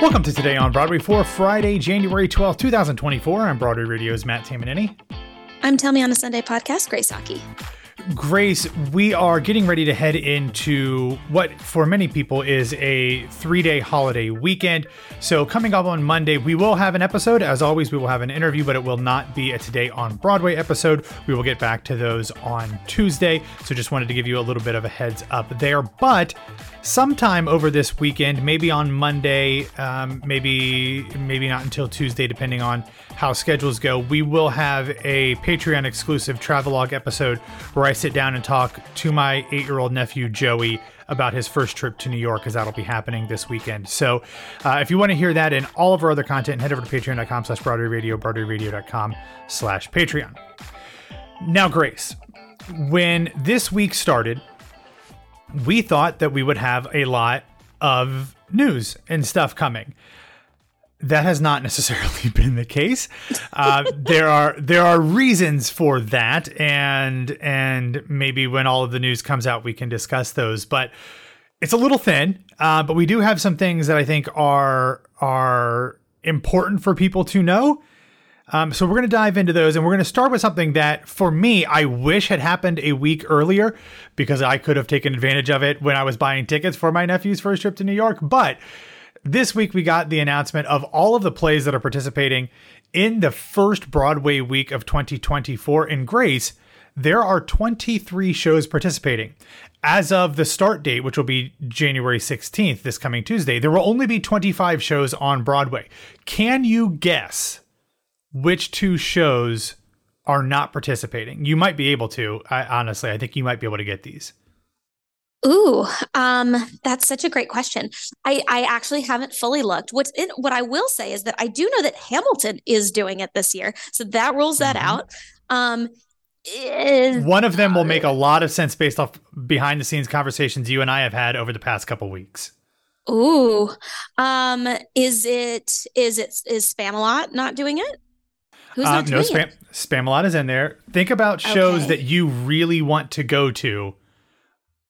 Welcome to Today on Broadway for Friday, January 12th, 2024. I'm Broadway Radio's Matt Tamanini. I'm Tell Me on a Sunday podcast, Grace Aki. Grace, we are getting ready to head into what for many people is a three day holiday weekend. So, coming up on Monday, we will have an episode. As always, we will have an interview, but it will not be a Today on Broadway episode. We will get back to those on Tuesday. So, just wanted to give you a little bit of a heads up there. But sometime over this weekend, maybe on Monday, um, maybe maybe not until Tuesday, depending on how schedules go, we will have a Patreon exclusive travelogue episode where I sit down and talk to my eight year old nephew Joey about his first trip to New York, because that'll be happening this weekend. So uh, if you want to hear that and all of our other content, head over to patreon.com slash Broadway Radio, BroadwayRadio.com slash Patreon. Now, Grace, when this week started, we thought that we would have a lot of news and stuff coming. That has not necessarily been the case. Uh, there are there are reasons for that, and and maybe when all of the news comes out, we can discuss those. But it's a little thin. Uh, but we do have some things that I think are are important for people to know. Um, so we're going to dive into those, and we're going to start with something that, for me, I wish had happened a week earlier because I could have taken advantage of it when I was buying tickets for my nephew's first trip to New York. But this week we got the announcement of all of the plays that are participating in the first Broadway week of 2024 in Grace. There are 23 shows participating. As of the start date, which will be January 16th, this coming Tuesday, there will only be 25 shows on Broadway. Can you guess which two shows are not participating? You might be able to. I, honestly, I think you might be able to get these. Ooh, um, that's such a great question. I, I actually haven't fully looked. What's in what I will say is that I do know that Hamilton is doing it this year, so that rules that mm-hmm. out. Um, is, one of them will make a lot of sense based off behind the scenes conversations you and I have had over the past couple weeks. Ooh, um, is it is it is Spamalot not doing it? Who's uh, not no, doing spam, it? Spamalot is in there. Think about shows okay. that you really want to go to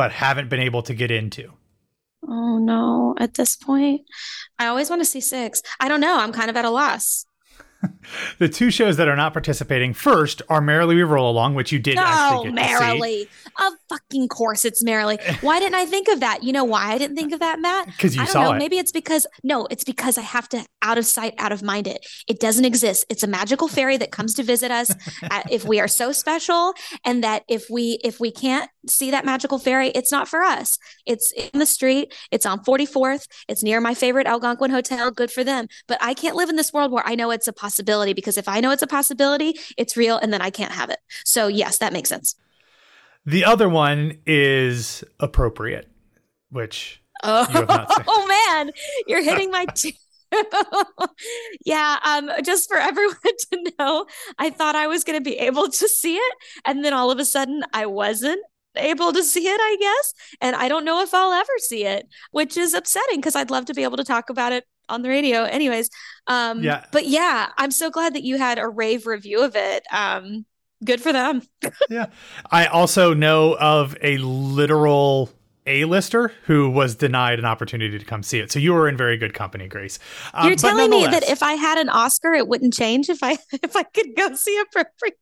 but haven't been able to get into? Oh no, at this point, I always want to see six. I don't know. I'm kind of at a loss. the two shows that are not participating first are Merrily We Roll Along, which you did oh, actually Merrily. Of fucking course it's Merrily. Why didn't I think of that? You know why I didn't think of that, Matt? Because you I don't saw know. it. Maybe it's because no, it's because I have to out of sight, out of mind it. It doesn't exist. It's a magical fairy that comes to visit us uh, if we are so special, and that if we if we can't see that magical fairy, it's not for us. It's in the street. It's on 44th. It's near my favorite Algonquin hotel. Good for them. But I can't live in this world where I know it's a possibility because if I know it's a possibility, it's real, and then I can't have it. So yes, that makes sense. The other one is appropriate, which oh, oh man, you're hitting my. T- yeah, um, just for everyone to know, I thought I was going to be able to see it, and then all of a sudden, I wasn't able to see it, I guess. And I don't know if I'll ever see it, which is upsetting because I'd love to be able to talk about it on the radio. Anyways, um, yeah. But yeah, I'm so glad that you had a rave review of it. Um, good for them. yeah. I also know of a literal a-lister who was denied an opportunity to come see it. So you were in very good company, Grace. Um, You're telling me that if I had an Oscar, it wouldn't change if I if I could go see appropriate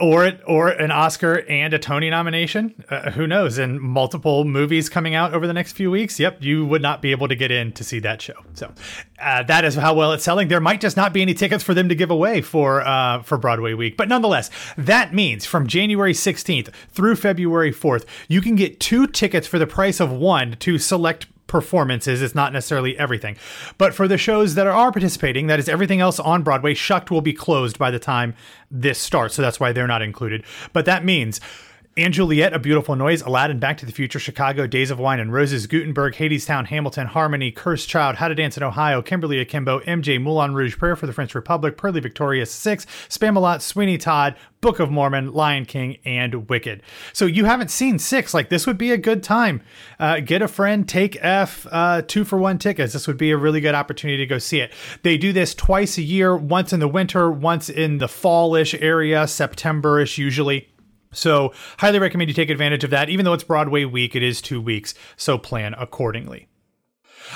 or or an Oscar and a Tony nomination. Uh, who knows? And multiple movies coming out over the next few weeks. Yep, you would not be able to get in to see that show. So uh, that is how well it's selling. There might just not be any tickets for them to give away for uh, for Broadway week, but nonetheless, that means from January 16th through February 4th, you can get two tickets for the price of one to select performances. It's not necessarily everything. But for the shows that are participating, that is everything else on Broadway, Shucked will be closed by the time this starts. So that's why they're not included. But that means & Juliet, A Beautiful Noise, Aladdin, Back to the Future, Chicago, Days of Wine and Roses, Gutenberg, Hadestown, Hamilton, Harmony, Cursed Child, How to Dance in Ohio, Kimberly Akimbo, MJ, Moulin Rouge, Prayer for the French Republic, Purlie Victorious, Six, Spamalot, Sweeney Todd, Book of Mormon, Lion King, and Wicked. So you haven't seen Six, like this would be a good time. Uh, get a friend, take F, uh, two for one tickets. This would be a really good opportunity to go see it. They do this twice a year, once in the winter, once in the fallish area, September-ish usually. So, highly recommend you take advantage of that. Even though it's Broadway week, it is two weeks, so plan accordingly.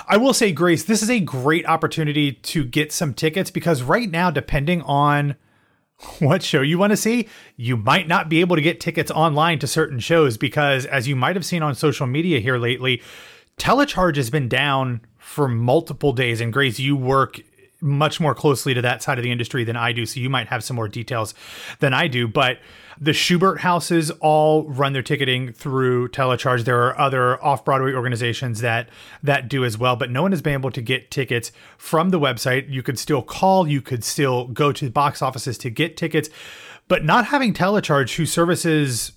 I will say, Grace, this is a great opportunity to get some tickets because right now, depending on what show you want to see, you might not be able to get tickets online to certain shows because, as you might have seen on social media here lately, telecharge has been down for multiple days. And Grace, you work much more closely to that side of the industry than I do, so you might have some more details than I do. But the Shubert houses all run their ticketing through Telecharge. There are other off Broadway organizations that that do as well, but no one has been able to get tickets from the website. You could still call, you could still go to box offices to get tickets, but not having Telecharge, who services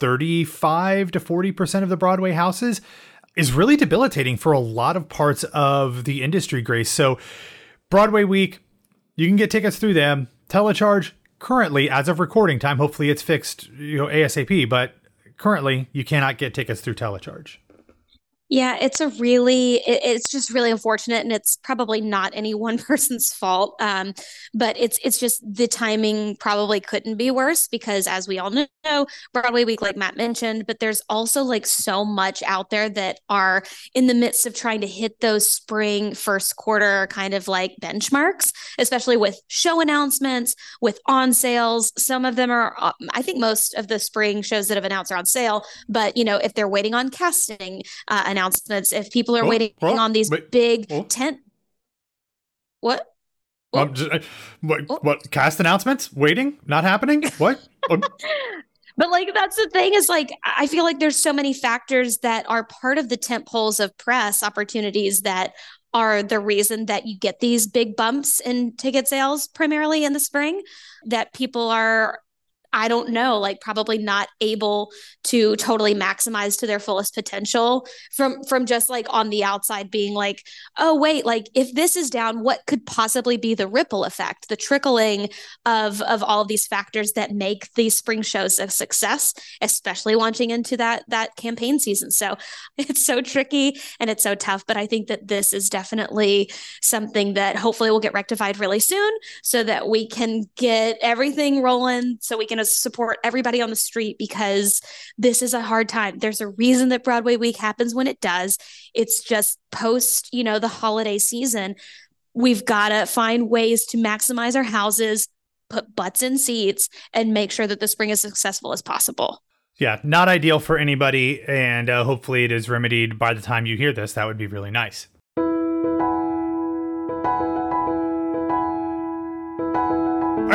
35 to 40% of the Broadway houses, is really debilitating for a lot of parts of the industry, Grace. So, Broadway Week, you can get tickets through them. Telecharge, currently, as of recording time, hopefully it's fixed, you know, ASAP, but currently you cannot get tickets through Telecharge. Yeah, it's a really, it, it's just really unfortunate, and it's probably not any one person's fault. Um, but it's it's just the timing probably couldn't be worse because, as we all know, Broadway Week, like Matt mentioned, but there's also like so much out there that are in the midst of trying to hit those spring first quarter kind of like benchmarks, especially with show announcements, with on sales. Some of them are, uh, I think, most of the spring shows that have announced are on sale. But you know, if they're waiting on casting uh, and announcements if people are oh, waiting oh, on these wait, big oh. tent what? Um, just, uh, what, what? cast announcements? Waiting? Not happening? What? Oh. but like that's the thing is like i feel like there's so many factors that are part of the tent poles of press opportunities that are the reason that you get these big bumps in ticket sales primarily in the spring that people are I don't know, like probably not able to totally maximize to their fullest potential from from just like on the outside being like, oh wait, like if this is down, what could possibly be the ripple effect, the trickling of of all of these factors that make these spring shows a success, especially launching into that that campaign season. So it's so tricky and it's so tough, but I think that this is definitely something that hopefully will get rectified really soon so that we can get everything rolling so we can to support everybody on the street because this is a hard time. There's a reason that Broadway week happens when it does. It's just post, you know, the holiday season. We've got to find ways to maximize our houses, put butts in seats, and make sure that the spring is successful as possible. Yeah, not ideal for anybody. And uh, hopefully it is remedied by the time you hear this. That would be really nice.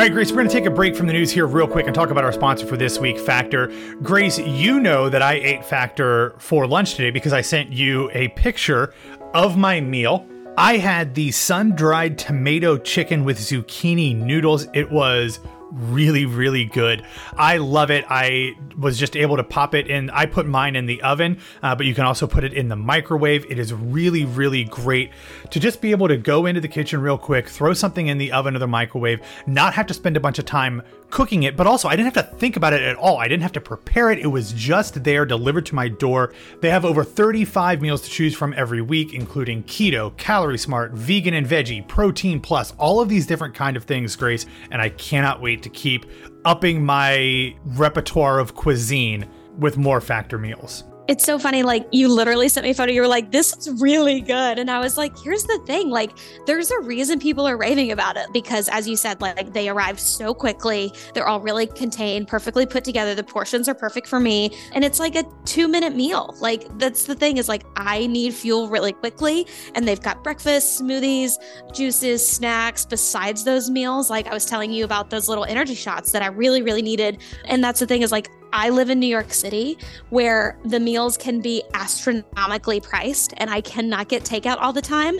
Right, Grace, we're going to take a break from the news here real quick and talk about our sponsor for this week, Factor. Grace, you know that I ate Factor for lunch today because I sent you a picture of my meal. I had the sun dried tomato chicken with zucchini noodles. It was really, really good. I love it. I was just able to pop it in. I put mine in the oven, uh, but you can also put it in the microwave. It is really, really great to just be able to go into the kitchen real quick, throw something in the oven or the microwave, not have to spend a bunch of time cooking it, but also I didn't have to think about it at all. I didn't have to prepare it. It was just there delivered to my door. They have over 35 meals to choose from every week, including keto, calorie smart, vegan and veggie, protein plus, all of these different kind of things, Grace, and I cannot wait to keep upping my repertoire of cuisine with more factor meals it's so funny. Like you literally sent me a photo. You were like, "This is really good," and I was like, "Here's the thing. Like, there's a reason people are raving about it because, as you said, like they arrive so quickly. They're all really contained, perfectly put together. The portions are perfect for me, and it's like a two minute meal. Like that's the thing is like I need fuel really quickly, and they've got breakfast, smoothies, juices, snacks. Besides those meals, like I was telling you about those little energy shots that I really, really needed, and that's the thing is like I live in New York City where the meals can be astronomically priced and I cannot get takeout all the time.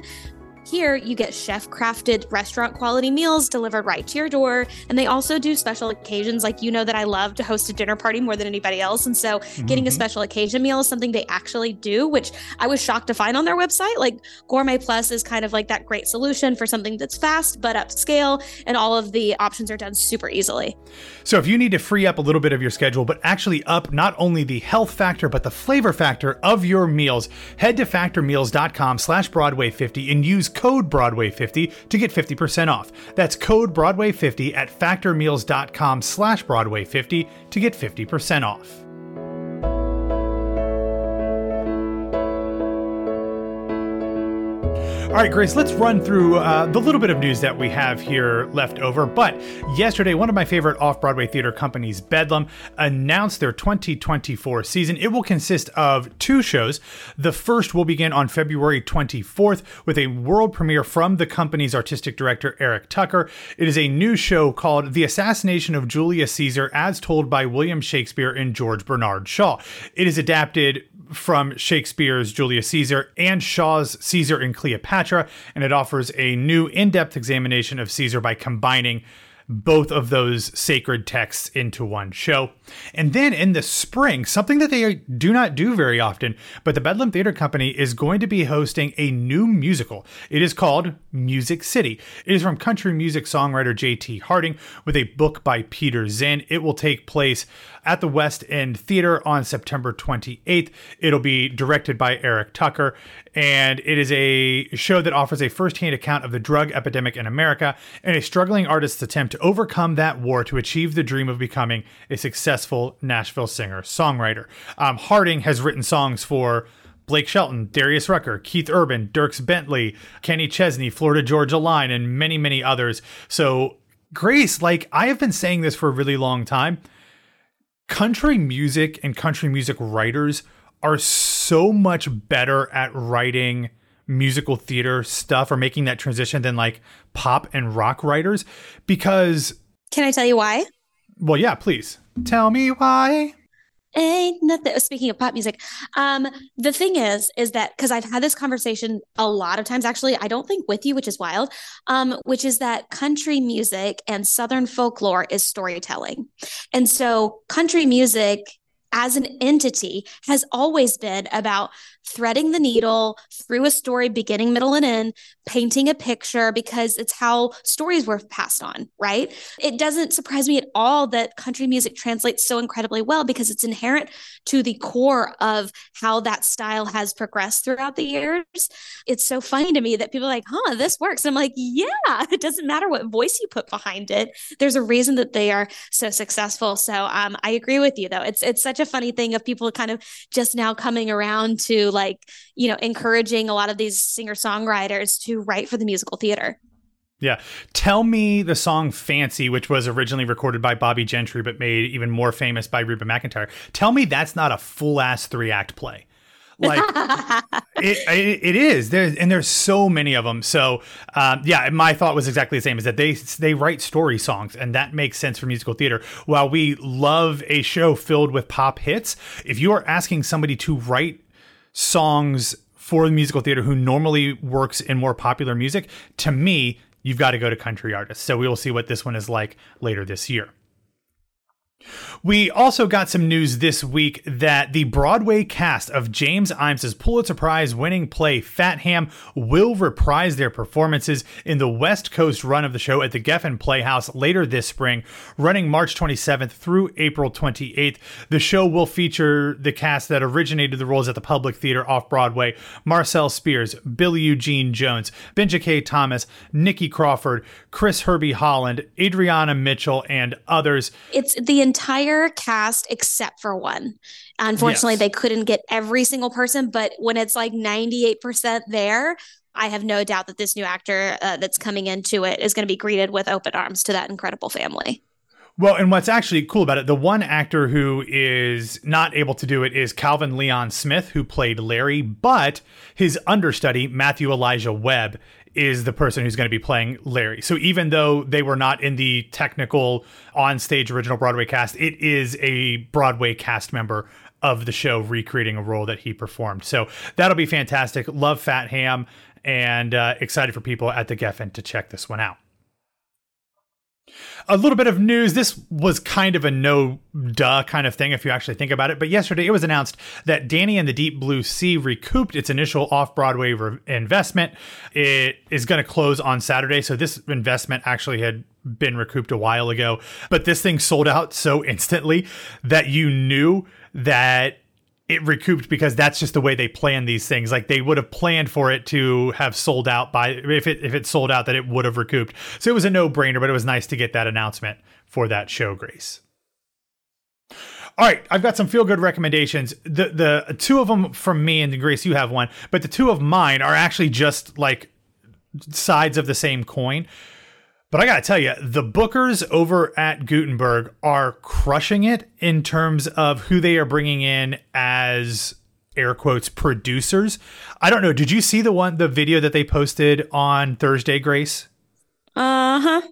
Here, you get chef crafted restaurant quality meals delivered right to your door. And they also do special occasions. Like, you know, that I love to host a dinner party more than anybody else. And so, mm-hmm. getting a mm-hmm. special occasion meal is something they actually do, which I was shocked to find on their website. Like, Gourmet Plus is kind of like that great solution for something that's fast but upscale. And all of the options are done super easily. So, if you need to free up a little bit of your schedule, but actually up not only the health factor, but the flavor factor of your meals, head to factormeals.com slash Broadway 50 and use code Broadway50 to get 50% off. That's code Broadway50 at factormeals.com slash Broadway50 to get 50% off. All right, Grace, let's run through uh, the little bit of news that we have here left over. But yesterday, one of my favorite off Broadway theater companies, Bedlam, announced their 2024 season. It will consist of two shows. The first will begin on February 24th with a world premiere from the company's artistic director, Eric Tucker. It is a new show called The Assassination of Julius Caesar, as told by William Shakespeare and George Bernard Shaw. It is adapted from Shakespeare's Julius Caesar and Shaw's Caesar and Cleopatra, and it offers a new in depth examination of Caesar by combining both of those sacred texts into one show. And then in the spring, something that they do not do very often, but the Bedlam Theater Company is going to be hosting a new musical. It is called Music City. It is from country music songwriter J.T. Harding with a book by Peter Zinn. It will take place at the West End Theater on September 28th. It'll be directed by Eric Tucker, and it is a show that offers a firsthand account of the drug epidemic in America and a struggling artist's attempt to overcome that war to achieve the dream of becoming a successful Nashville singer songwriter. Um, Harding has written songs for Blake Shelton, Darius Rucker, Keith Urban, Dierks Bentley, Kenny Chesney, Florida Georgia Line, and many, many others. So, Grace, like I have been saying this for a really long time country music and country music writers are so much better at writing musical theater stuff or making that transition than like pop and rock writers because Can I tell you why? Well, yeah, please. Tell me why ain't nothing. Speaking of pop music, um, the thing is, is that because I've had this conversation a lot of times, actually, I don't think with you, which is wild, um, which is that country music and Southern folklore is storytelling. And so country music as an entity has always been about threading the needle through a story, beginning, middle, and end, painting a picture because it's how stories were passed on, right? It doesn't surprise me at all that country music translates so incredibly well because it's inherent to the core of how that style has progressed throughout the years. It's so funny to me that people are like, huh, this works. And I'm like, yeah, it doesn't matter what voice you put behind it. There's a reason that they are so successful. So um, I agree with you though. It's it's such a funny thing of people kind of just now coming around to like, you know, encouraging a lot of these singer songwriters to write for the musical theater. Yeah. Tell me the song Fancy, which was originally recorded by Bobbie Gentry, but made even more famous by Reba McEntire. Tell me that's not a full ass three act play. Like it, it, it is there, and there's so many of them. So um, yeah, my thought was exactly the same: is that they they write story songs, and that makes sense for musical theater. While we love a show filled with pop hits, if you are asking somebody to write songs for the musical theater who normally works in more popular music, to me, you've got to go to country artists. So we will see what this one is like later this year. We also got some news this week that the Broadway cast of James Ijames's Pulitzer Prize winning play Fat Ham will reprise their performances in the West Coast run of the show at the Geffen Playhouse later this spring, running March 27th through April 28th. The show will feature the cast that originated the roles at the Public Theater off Broadway Marcel Spears, Billy Eugene Jones, Benja K. Thomas, Nikki Crawford, Chris Herbie Holland, Adrianna Mitchell, and others. It's the entire cast except for one. Unfortunately, yes. they couldn't get every single person, but when it's like 98% there, I have no doubt that this new actor uh, that's coming into it is going to be greeted with open arms to that incredible family. Well, and what's actually cool about it, the one actor who is not able to do it is Calvin Leon Smith, who played Larry, but his understudy, Matthew Elijah Webb, is the person who's going to be playing Larry. So even though they were not in the technical on-stage original Broadway cast, it is a Broadway cast member of the show recreating a role that he performed. So that'll be fantastic. Love Fat Ham and uh, excited for people at the Geffen to check this one out. A little bit of news. This was kind of a no duh kind of thing if you actually think about it. But yesterday it was announced that Danny and the Deep Blue Sea recouped its initial off Broadway re- investment. It is going to close on Saturday. So this investment actually had been recouped a while ago. But this thing sold out so instantly that you knew that it recouped because that's just the way they plan these things. Like they would have planned for it to have sold out by if it if it sold out that it would have recouped. So it was a no brainer, but it was nice to get that announcement for that show, Grace. All right, I've got some feel good recommendations. The the two of them from me and Grace, you have one, but the two of mine are actually just like sides of the same coin. But I got to tell you, the bookers over at Gutenberg are crushing it in terms of who they are bringing in as air quotes producers. I don't know. Did you see the one, the video that they posted on Thursday, Grace? Uh huh.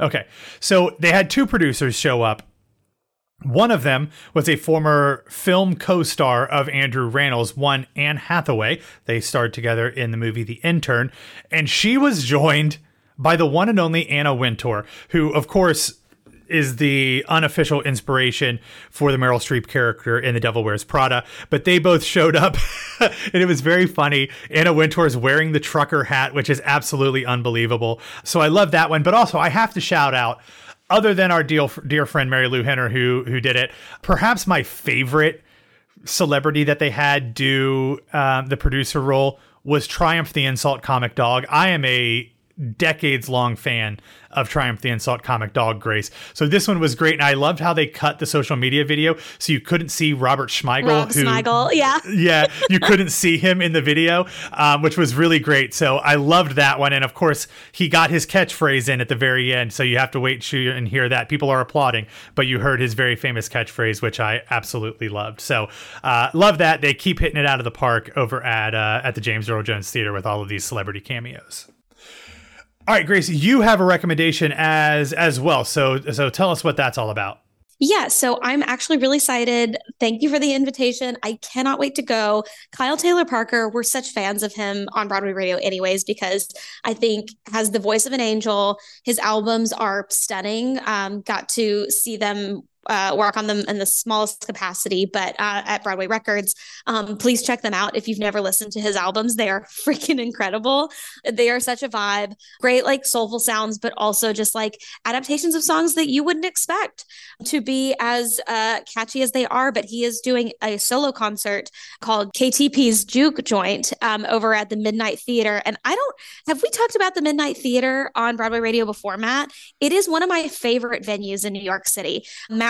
Okay. So they had two producers show up. One of them was a former film co star of Andrew Rannells, one Anne Hathaway. They starred together in the movie The Intern. And she was joined by the one and only Anna Wintour, who, of course, is the unofficial inspiration for the Meryl Streep character in The Devil Wears Prada. But they both showed up, and it was very funny. Anna Wintour is wearing the trucker hat, which is absolutely unbelievable. So I love that one. But also, I have to shout out. Other than our dear, dear friend Marilu Henner, who who did it, perhaps my favorite celebrity that they had do um, the producer role was Triumph the Insult Comic Dog. I am a decades long fan of Triumph the Insult comic dog Grace. So this one was great. And I loved how they cut the social media video so you couldn't see Robert Smigel. Rob who, Smigel, yeah. yeah, you couldn't see him in the video, um, which was really great. So I loved that one. And of course, he got his catchphrase in at the very end. So you have to wait to and hear that. People are applauding, but you heard his very famous catchphrase, which I absolutely loved. So uh, love that. They keep hitting it out of the park over at, uh, at the James Earl Jones Theater with all of these celebrity cameos. All right, Grace, you have a recommendation as as well. So so tell us what that's all about. Yeah, so I'm actually really excited. Thank you for the invitation. I cannot wait to go. Kyle Taylor Parker, we're such fans of him on Broadway radio, anyways, because I think has the voice of an angel. His albums are stunning. Um, got to see them uh, work on them in the smallest capacity, but uh, at Broadway Records. Um, please check them out if you've never listened to his albums. They are freaking incredible. They are such a vibe. Great, like soulful sounds, but also just like adaptations of songs that you wouldn't expect to be as uh, catchy as they are. But he is doing a solo concert called KTP's Juke Joint um, over at the Midnight Theater. And I don't have we talked about the Midnight Theater on Broadway Radio before, Matt? It is one of my favorite venues in New York City.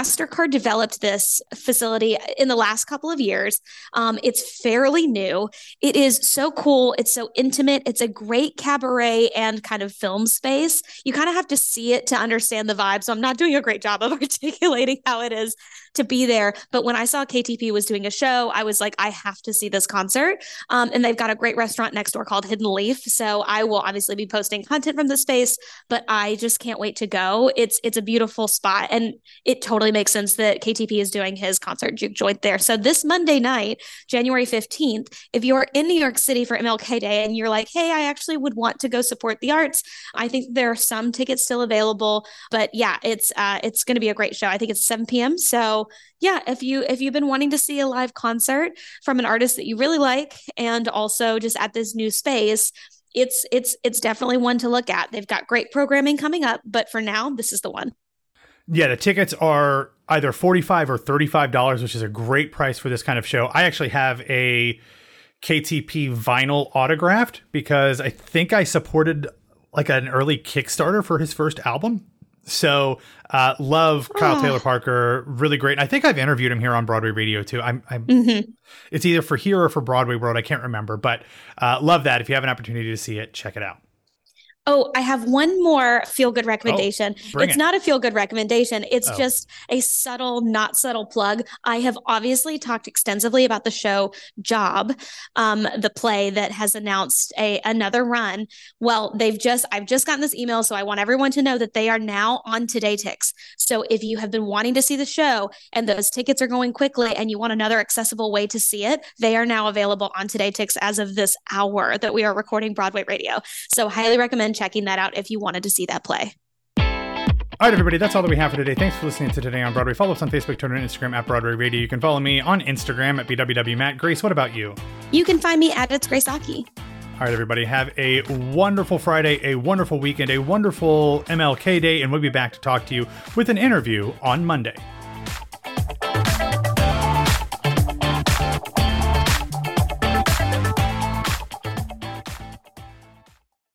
MasterCard developed this facility in the last couple of years. Um, it's fairly new. It is so cool. It's so intimate. It's a great cabaret and kind of film space. You kind of have to see it to understand the vibe. So I'm not doing a great job of articulating how it is to be there. But when I saw KTP was doing a show, I was like, I have to see this concert. Um, and they've got a great restaurant next door called Hidden Leaf. So I will obviously be posting content from the space, but I just can't wait to go. It's it's a beautiful spot, and it totally makes sense that KTP is doing his concert juke joint there. So this Monday night, January 15th, if you're in New York City for MLK Day and you're like, hey, I actually would want to go support the arts, I think there are some tickets still available. But yeah, it's uh, it's going to be a great show. I think it's 7 p.m. So yeah, if you if you've been wanting to see a live concert from an artist that you really like, and also just at this new space, it's it's it's definitely one to look at. They've got great programming coming up, but for now, this is the one. Yeah, the tickets are either 45 or $35, which is a great price for this kind of show. I actually have a KTP vinyl autographed because I think I supported like an early Kickstarter for his first album. So, uh, love Kyle oh. Taylor Parker, really great. I think I've interviewed him here on Broadway Radio too. I'm, I'm mm-hmm. it's either for here or for Broadway World. I can't remember, but uh, love that. If you have an opportunity to see it, check it out. Oh, I have one more feel good recommendation. Oh, it's it. not a feel good recommendation. It's oh. just a subtle, not subtle plug. I have obviously talked extensively about the show Job, um, the play that has announced a another run. Well, they've just I've just gotten this email, so I want everyone to know that they are now on TodayTix. So if you have been wanting to see the show and those tickets are going quickly and you want another accessible way to see it, they are now available on TodayTix as of this hour that we are recording Broadway Radio. So highly recommend checking that out if you wanted to see that play. All right, everybody, that's all that we have for today. Thanks for listening to Today on Broadway. Follow us on Facebook, Twitter, and Instagram at Broadway Radio. You can follow me on Instagram at BWWMatt. Grace, what about you? You can find me at It's Grace Aki. All right, everybody, have a wonderful Friday, a wonderful weekend, a wonderful MLK Day, and we'll be back to talk to you with an interview on Monday.